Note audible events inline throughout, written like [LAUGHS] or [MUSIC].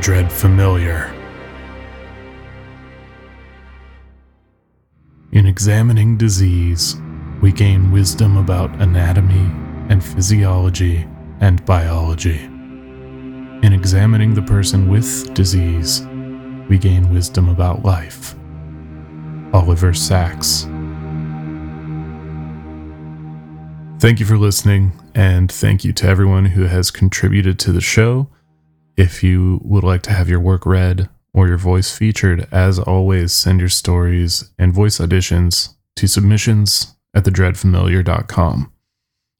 Dread Familiar. In examining disease, we gain wisdom about anatomy and physiology and biology. In examining the person with disease, we gain wisdom about life. Oliver Sacks. Thank you for listening, and thank you to everyone who has contributed to the show. If you would like to have your work read or your voice featured, as always, send your stories and voice auditions to submissions at thedreadfamiliar.com.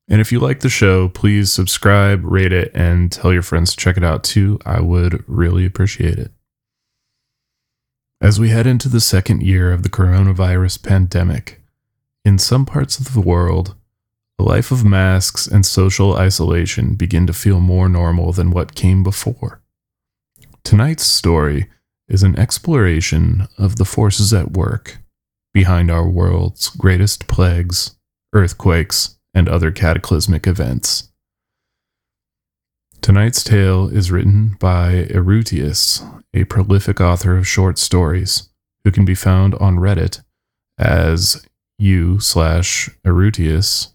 And if you like the show, please subscribe, rate it, and tell your friends to check it out too. I would really appreciate it. As we head into the second year of the coronavirus pandemic, in some parts of the world, a life of masks and social isolation begin to feel more normal than what came before. Tonight's story is an exploration of the forces at work behind our world's greatest plagues, earthquakes, and other cataclysmic events. Tonight's tale is written by Erutious, a prolific author of short stories, who can be found on Reddit as u slash Erutious,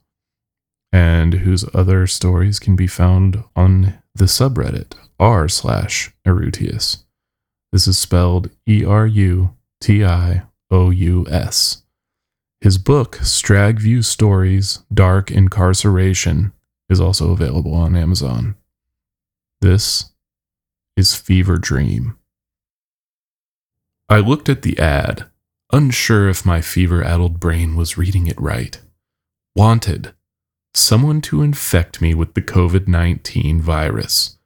and whose other stories can be found on the subreddit r slash Erutious. This is spelled E R U T I O U S. His book, Stragview Stories Dark Incarceration, is also available on Amazon. This is Fever Dream. I looked at the ad, unsure if my fever addled brain was reading it right. Wanted someone to infect me with the COVID 19 virus.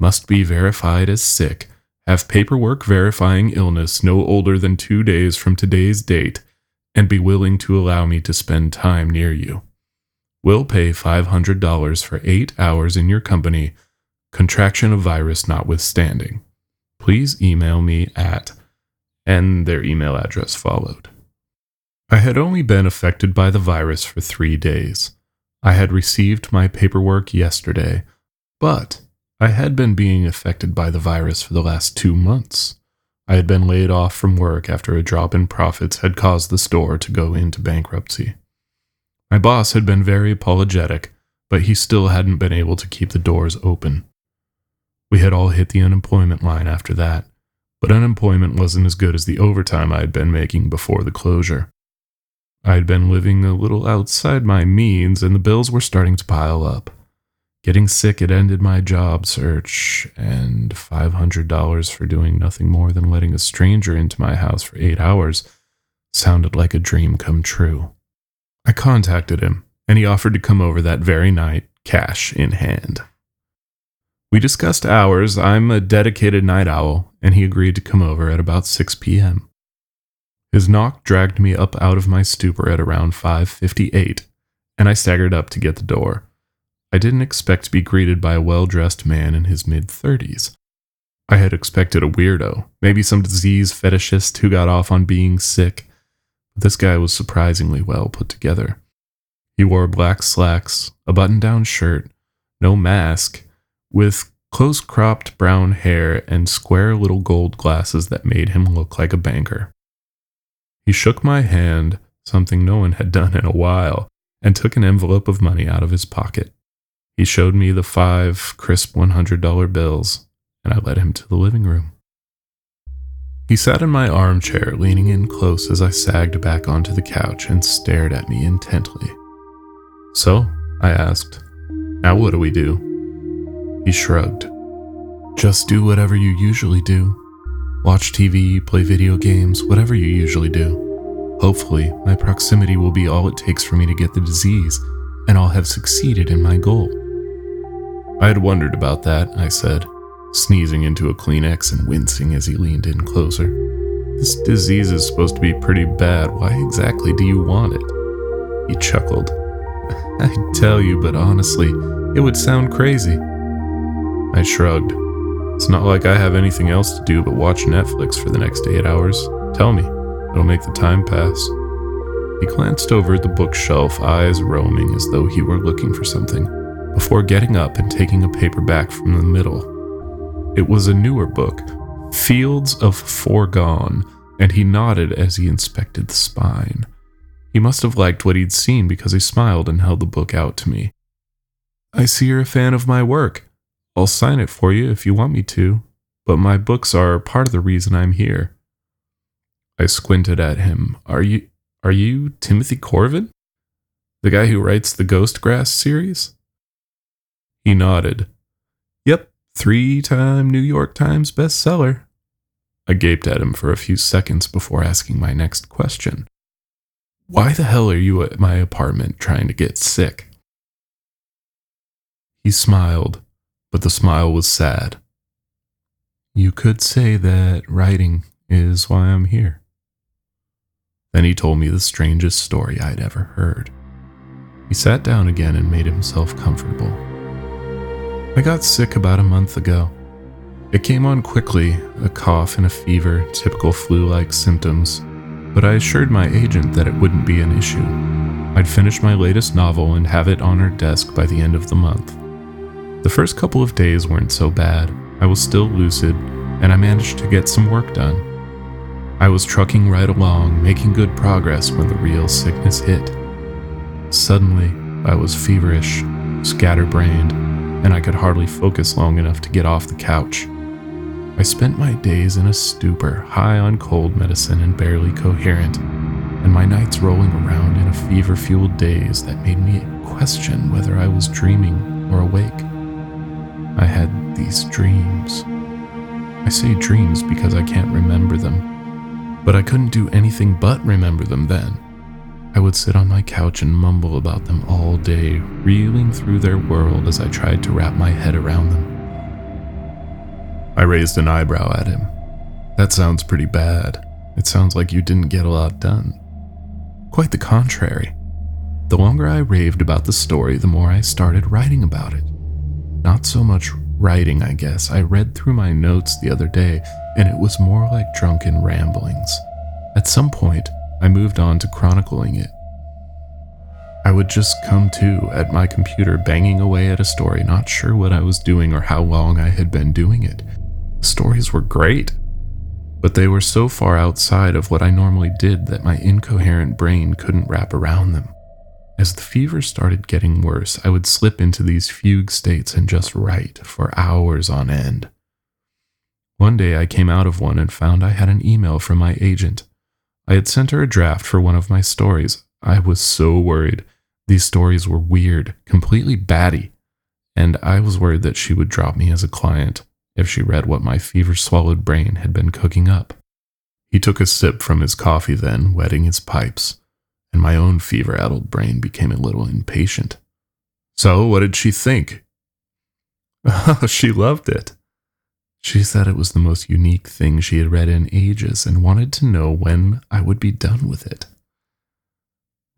Must be verified as sick, have paperwork verifying illness no older than two days from today's date, and be willing to allow me to spend time near you. Will pay $500 for eight hours in your company, contraction of virus notwithstanding. Please email me at, and their email address followed. I had only been affected by the virus for three days. I had received my paperwork yesterday, but I had been being affected by the virus for the last two months. I had been laid off from work after a drop in profits had caused the store to go into bankruptcy. My boss had been very apologetic, but he still hadn't been able to keep the doors open. We had all hit the unemployment line after that, but unemployment wasn't as good as the overtime I had been making before the closure. I had been living a little outside my means, and the bills were starting to pile up. Getting sick had ended my job search, and $500 for doing nothing more than letting a stranger into my house for eight hours sounded like a dream come true. I contacted him, and he offered to come over that very night, cash in hand. We discussed hours. I'm a dedicated night owl, and he agreed to come over at about 6 p.m. His knock dragged me up out of my stupor at around 5:58, and I staggered up to get the door. I didn't expect to be greeted by a well dressed man in his mid 30s. I had expected a weirdo, maybe some disease fetishist who got off on being sick. But this guy was surprisingly well put together. He wore black slacks, a button down shirt, no mask, with close cropped brown hair and square little gold glasses that made him look like a banker. He shook my hand, something no one had done in a while, and took an envelope of money out of his pocket. He showed me the five crisp $100 bills, and I led him to the living room. He sat in my armchair, leaning in close as I sagged back onto the couch and stared at me intently. So, I asked, Now what do we do? He shrugged. Just do whatever you usually do. Watch TV, play video games, whatever you usually do. Hopefully, my proximity will be all it takes for me to get the disease, and I'll have succeeded in my goal. I had wondered about that, I said, sneezing into a Kleenex and wincing as he leaned in closer. This disease is supposed to be pretty bad. Why exactly do you want it? He chuckled. [LAUGHS] I tell you, but honestly, it would sound crazy. I shrugged. It's not like I have anything else to do but watch Netflix for the next eight hours. Tell me, it'll make the time pass. He glanced over at the bookshelf, eyes roaming as though he were looking for something before getting up and taking a paperback from the middle. It was a newer book, Fields of Foregone, and he nodded as he inspected the spine. He must have liked what he'd seen because he smiled and held the book out to me. I see you're a fan of my work. I'll sign it for you if you want me to, but my books are part of the reason I'm here. I squinted at him. Are you are you Timothy Corvin? The guy who writes the Ghost Grass series? He nodded. Yep, three time New York Times bestseller. I gaped at him for a few seconds before asking my next question. Why the hell are you at my apartment trying to get sick? He smiled, but the smile was sad. You could say that writing is why I'm here. Then he told me the strangest story I'd ever heard. He sat down again and made himself comfortable. I got sick about a month ago. It came on quickly a cough and a fever, typical flu like symptoms, but I assured my agent that it wouldn't be an issue. I'd finish my latest novel and have it on her desk by the end of the month. The first couple of days weren't so bad. I was still lucid, and I managed to get some work done. I was trucking right along, making good progress when the real sickness hit. Suddenly, I was feverish, scatterbrained, and I could hardly focus long enough to get off the couch. I spent my days in a stupor, high on cold medicine and barely coherent, and my nights rolling around in a fever fueled daze that made me question whether I was dreaming or awake. I had these dreams. I say dreams because I can't remember them, but I couldn't do anything but remember them then. I would sit on my couch and mumble about them all day, reeling through their world as I tried to wrap my head around them. I raised an eyebrow at him. That sounds pretty bad. It sounds like you didn't get a lot done. Quite the contrary. The longer I raved about the story, the more I started writing about it. Not so much writing, I guess. I read through my notes the other day, and it was more like drunken ramblings. At some point, I moved on to chronicling it. I would just come to at my computer banging away at a story, not sure what I was doing or how long I had been doing it The stories were great, but they were so far outside of what I normally did that my incoherent brain couldn't wrap around them. As the fever started getting worse, I would slip into these fugue states and just write for hours on end. One day I came out of one and found I had an email from my agent. I had sent her a draft for one of my stories. I was so worried. These stories were weird, completely batty, and I was worried that she would drop me as a client if she read what my fever swallowed brain had been cooking up. He took a sip from his coffee, then, wetting his pipes, and my own fever addled brain became a little impatient. So, what did she think? [LAUGHS] Oh, she loved it. She said it was the most unique thing she had read in ages and wanted to know when I would be done with it.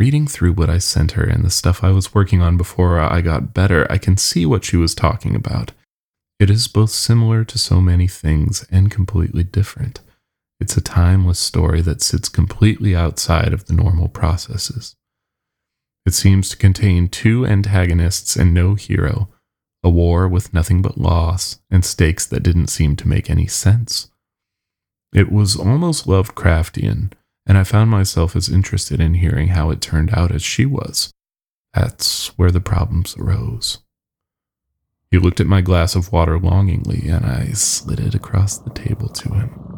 Reading through what I sent her and the stuff I was working on before I got better, I can see what she was talking about. It is both similar to so many things and completely different. It's a timeless story that sits completely outside of the normal processes. It seems to contain two antagonists and no hero, a war with nothing but loss, and stakes that didn't seem to make any sense. It was almost Lovecraftian, and I found myself as interested in hearing how it turned out as she was. That's where the problems arose. He looked at my glass of water longingly, and I slid it across the table to him.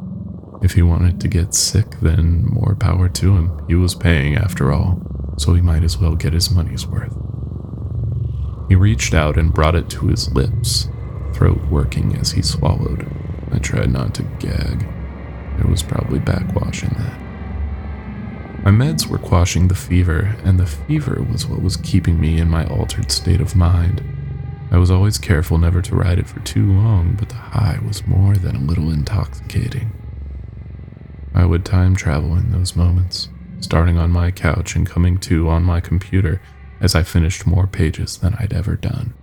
If he wanted to get sick, then more power to him. He was paying after all, so he might as well get his money's worth. He reached out and brought it to his lips, throat working as he swallowed. I tried not to gag. There was probably backwash in that. My meds were quashing the fever, and the fever was what was keeping me in my altered state of mind. I was always careful never to ride it for too long, but the high was more than a little intoxicating. I would time travel in those moments, starting on my couch and coming to on my computer as I finished more pages than I'd ever done.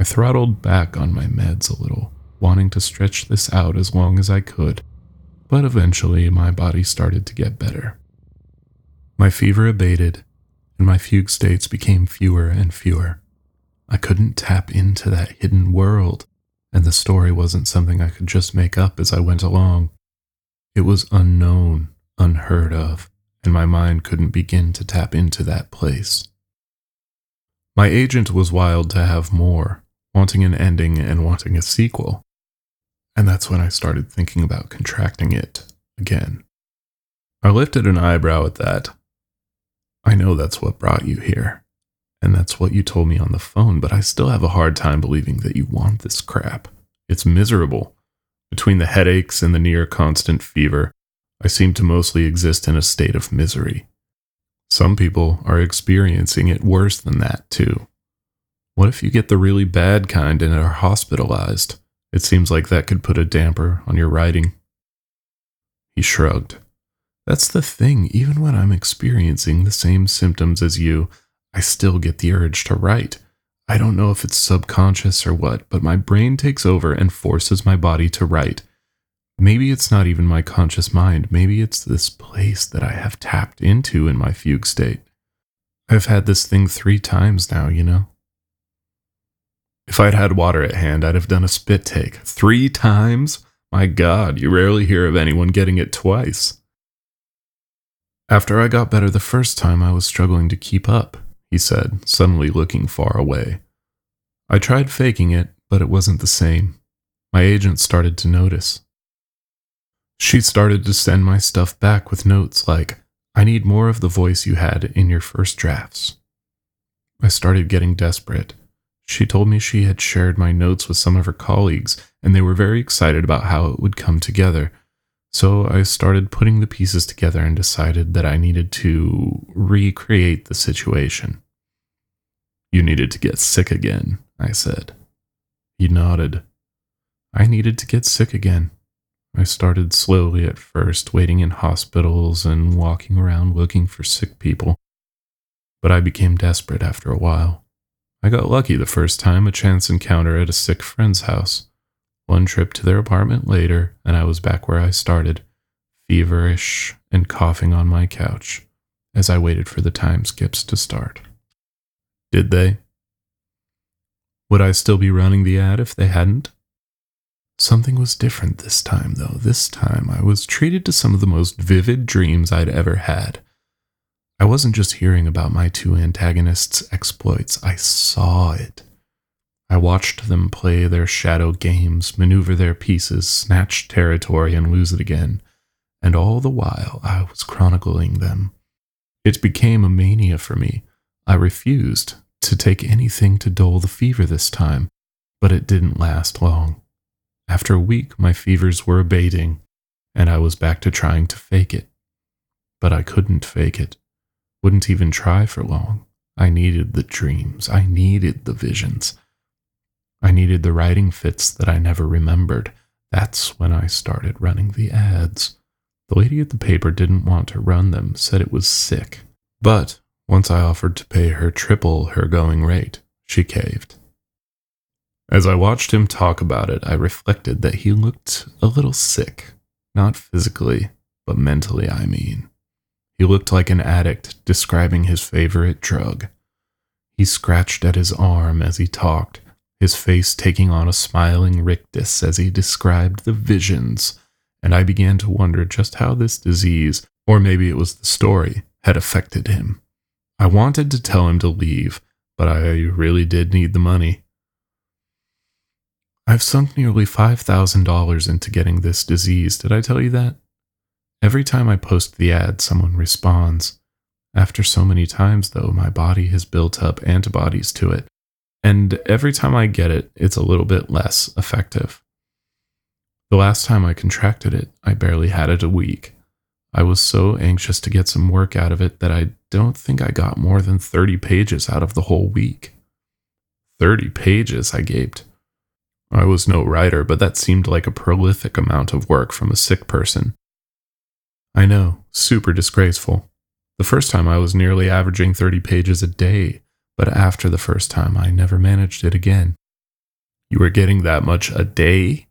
I throttled back on my meds a little, wanting to stretch this out as long as I could, but eventually my body started to get better. My fever abated, and my fugue states became fewer and fewer. I couldn't tap into that hidden world. and the story wasn't something I could just make up as I went along. It was unknown, unheard of, and my mind couldn't begin to tap into that place. My agent was wild to have more, wanting an ending and wanting a sequel. And that's when I started thinking about contracting it again. I lifted an eyebrow at that. I know that's what brought you here, and that's what you told me on the phone, but I still have a hard time believing that you want this crap. It's miserable. Between the headaches and the near constant fever, I seem to mostly exist in a state of misery. Some people are experiencing it worse than that, too. What if you get the really bad kind and are hospitalized? It seems like that could put a damper on your writing. He shrugged. That's the thing, even when I'm experiencing the same symptoms as you, I still get the urge to write. I don't know if it's subconscious or what, but my brain takes over and forces my body to write. Maybe it's not even my conscious mind. Maybe it's this place that I have tapped into in my fugue state. I've had this thing three times now, you know? If I'd had water at hand, I'd have done a spit take. Three times? My God, you rarely hear of anyone getting it twice. After I got better the first time, I was struggling to keep up, he said, suddenly looking far away. I tried faking it, but it wasn't the same. My agent started to notice. She started to send my stuff back with notes like, I need more of the voice you had in your first drafts. I started getting desperate. She told me she had shared my notes with some of her colleagues, and they were very excited about how it would come together. So I started putting the pieces together and decided that I needed to recreate the situation. You needed to get sick again, I said. He nodded. I needed to get sick again. I started slowly at first, waiting in hospitals and walking around looking for sick people. But I became desperate after a while. I got lucky the first time, a chance encounter at a sick friend's house. One trip to their apartment later, and I was back where I started, feverish and coughing on my couch as I waited for the time skips to start. Did they? Would I still be running the ad if they hadn't? Something was different this time, though. This time I was treated to some of the most vivid dreams I'd ever had. I wasn't just hearing about my two antagonists' exploits, I saw it. I watched them play their shadow games, maneuver their pieces, snatch territory, and lose it again. And all the while, I was chronicling them. It became a mania for me. I refused to take anything to dull the fever this time, but it didn't last long. After a week, my fevers were abating, and I was back to trying to fake it. But I couldn't fake it. Wouldn't even try for long. I needed the dreams. I needed the visions. I needed the writing fits that I never remembered. That's when I started running the ads. The lady at the paper didn't want to run them, said it was sick. But once I offered to pay her triple her going rate, she caved. As I watched him talk about it, I reflected that he looked a little sick. Not physically, but mentally, I mean. He looked like an addict describing his favorite drug. He scratched at his arm as he talked, his face taking on a smiling rictus as he described the visions, and I began to wonder just how this disease, or maybe it was the story, had affected him. I wanted to tell him to leave, but I really did need the money. I've sunk nearly $5,000 into getting this disease. Did I tell you that? Every time I post the ad, someone responds. After so many times, though, my body has built up antibodies to it. And every time I get it, it's a little bit less effective. The last time I contracted it, I barely had it a week. I was so anxious to get some work out of it that I don't think I got more than 30 pages out of the whole week. 30 pages, I gaped. I was no writer, but that seemed like a prolific amount of work from a sick person. I know, super disgraceful. The first time I was nearly averaging 30 pages a day, but after the first time I never managed it again. You were getting that much a day?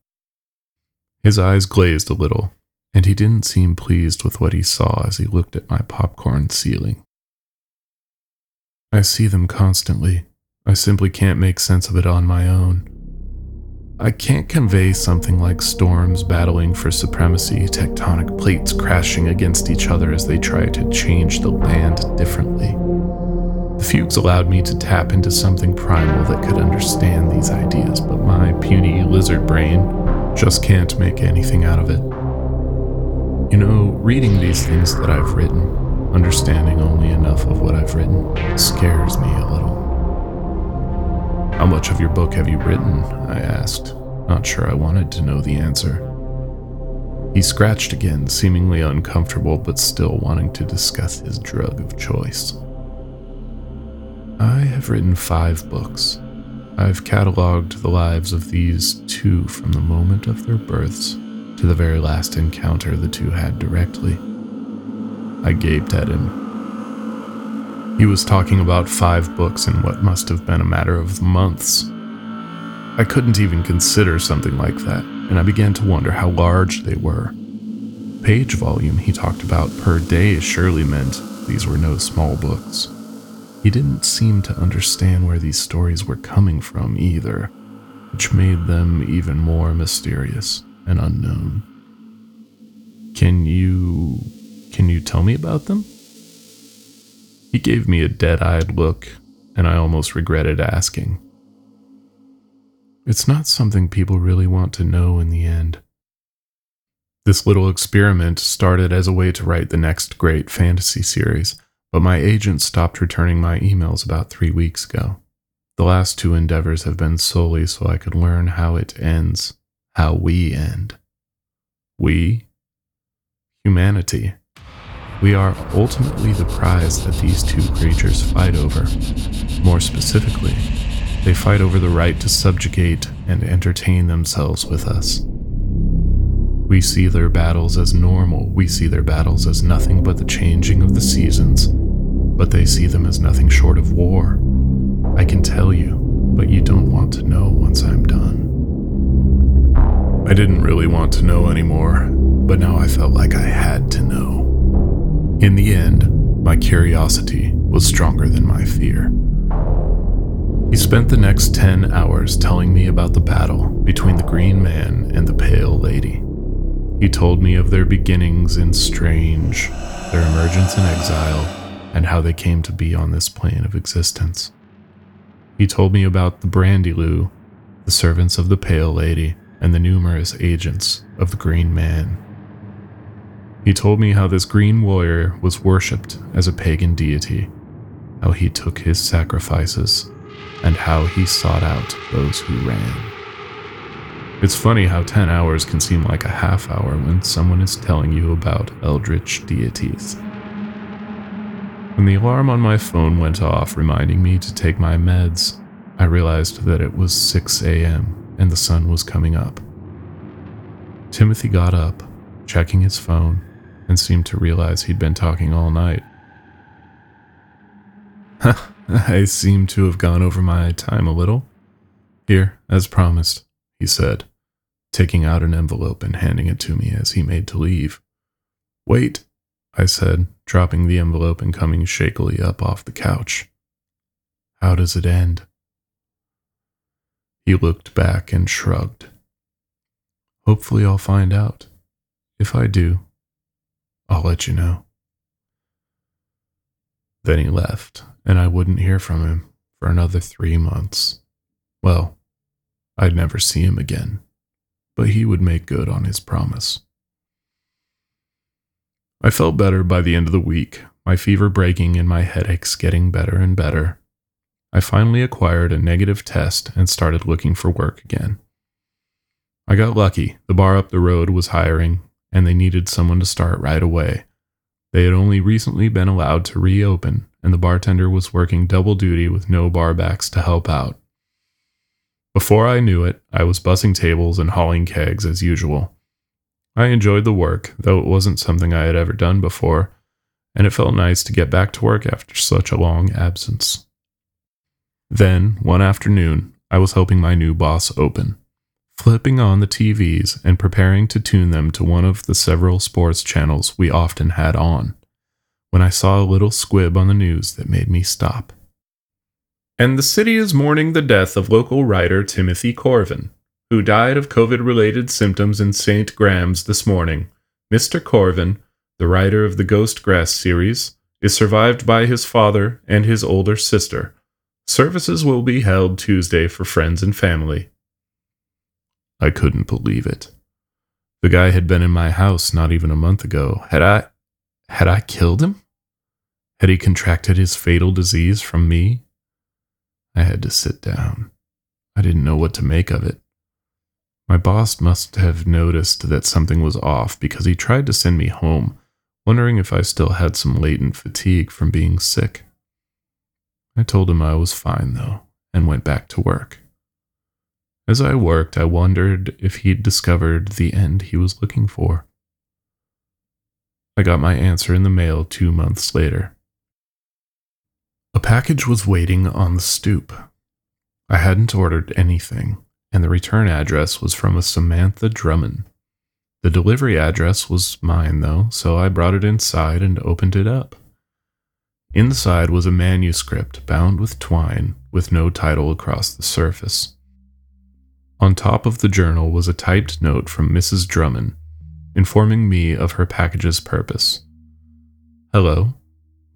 His eyes glazed a little, and he didn't seem pleased with what he saw as he looked at my popcorn ceiling. I see them constantly. I simply can't make sense of it on my own. I can't convey something like storms battling for supremacy, tectonic plates crashing against each other as they try to change the land differently. The fugues allowed me to tap into something primal that could understand these ideas, but my puny lizard brain just can't make anything out of it. You know, reading these things that I've written, understanding only enough of what I've written, scares me a little. How much of your book have you written? I asked, not sure I wanted to know the answer. He scratched again, seemingly uncomfortable but still wanting to discuss his drug of choice. I have written five books. I've cataloged the lives of these two from the moment of their births to the very last encounter the two had directly. I gaped at him, he was talking about five books in what must have been a matter of months. I couldn't even consider something like that, and I began to wonder how large they were. Page volume he talked about per day surely meant these were no small books. He didn't seem to understand where these stories were coming from either, which made them even more mysterious and unknown. Can you can you tell me about them? He gave me a dead eyed look, and I almost regretted asking. It's not something people really want to know in the end. This little experiment started as a way to write the next great fantasy series, but my agent stopped returning my emails about three weeks ago. The last two endeavors have been solely so I could learn how it ends, how we end. We? Humanity. We are ultimately the prize that these two creatures fight over. More specifically, they fight over the right to subjugate and entertain themselves with us. We see their battles as normal, we see their battles as nothing but the changing of the seasons, but they see them as nothing short of war. I can tell you, but you don't want to know once I'm done. I didn't really want to know anymore, but now I felt like I had to know. In the end, my curiosity was stronger than my fear. He spent the next 10 hours telling me about the battle between the Green Man and the Pale Lady. He told me of their beginnings in Strange, their emergence in exile, and how they came to be on this plane of existence. He told me about the Brandyloo, the servants of the Pale Lady, and the numerous agents of the Green Man. He told me how this green warrior was worshipped as a pagan deity, how he took his sacrifices, and how he sought out those who ran. It's funny how 10 hours can seem like a half hour when someone is telling you about eldritch deities. When the alarm on my phone went off reminding me to take my meds, I realized that it was 6 a.m. and the sun was coming up. Timothy got up, checking his phone, and seemed to realize he'd been talking all night. [LAUGHS] I seem to have gone over my time a little. Here, as promised, he said, taking out an envelope and handing it to me as he made to leave. Wait, I said, dropping the envelope and coming shakily up off the couch. How does it end? He looked back and shrugged. Hopefully, I'll find out. If I do, I'll let you know. Then he left, and I wouldn't hear from him for another three months. Well, I'd never see him again, but he would make good on his promise. I felt better by the end of the week, my fever breaking and my headaches getting better and better. I finally acquired a negative test and started looking for work again. I got lucky. The bar up the road was hiring, and they needed someone to start right away. They had only recently been allowed to reopen, and the bartender was working double duty with no barbacks to help out. Before I knew it, I was bussing tables and hauling kegs as usual. I enjoyed the work, though it wasn't something I had ever done before, and it felt nice to get back to work after such a long absence. Then, one afternoon, I was helping my new boss open flipping on the TVs and preparing to tune them to one of the several sports channels we often had on, when I saw a little squib on the news that made me stop. And the city is mourning the death of local writer Timothy Corvin, who died of COVID related symptoms in St. Graham's this morning. Mr. Corvin, the writer of the Ghost Grass series, is survived by his father and his older sister. Services will be held Tuesday for friends and family. I couldn't believe it. The guy had been in my house not even a month ago. Had I had I killed him? Had he contracted his fatal disease from me? I had to sit down. I didn't know what to make of it. My boss must have noticed that something was off because he tried to send me home, wondering if I still had some latent fatigue from being sick. I told him I was fine, though, and went back to work. As I worked, I wondered if he'd discovered the end he was looking for. I got my answer in the mail two months later. A package was waiting on the stoop. I hadn't ordered anything, and the return address was from a Samantha Drummond. The delivery address was mine, though, so I brought it inside and opened it up. Inside was a manuscript bound with twine with no title across the surface. On top of the journal was a typed note from Mrs. Drummond, informing me of her package's purpose. Hello.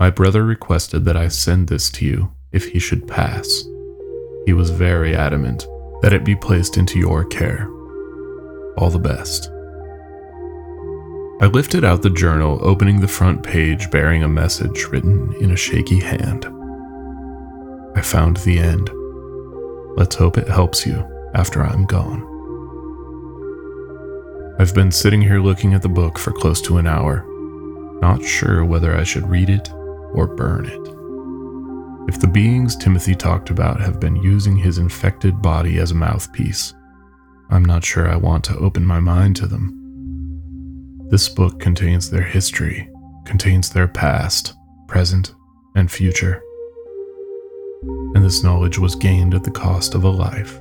My brother requested that I send this to you if he should pass. He was very adamant that it be placed into your care. All the best. I lifted out the journal, opening the front page bearing a message written in a shaky hand. I found the end. Let's hope it helps you after I'm gone. I've been sitting here looking at the book for close to an hour, not sure whether I should read it or burn it. If the beings Timothy talked about have been using his infected body as a mouthpiece, I'm not sure I want to open my mind to them. This book contains their history, contains their past, present, and future. And this knowledge was gained at the cost of a life.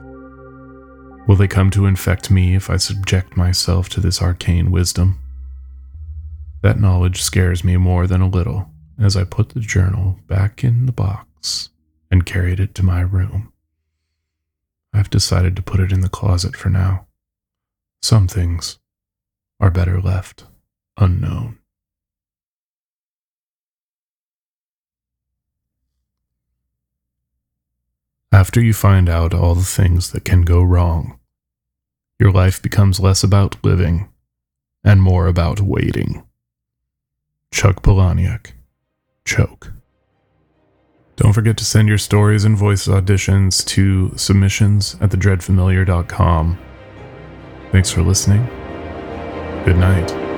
Will they come to infect me if I subject myself to this arcane wisdom? That knowledge scares me more than a little as I put the journal back in the box and carried it to my room. I've decided to put it in the closet for now. Some things are better left unknown. After you find out all the things that can go wrong, your life becomes less about living and more about waiting. Chuck Palahniuk, Choke. Don't forget to send your stories and voice auditions to submissions at thedreadfamiliar.com. Thanks for listening. Good night.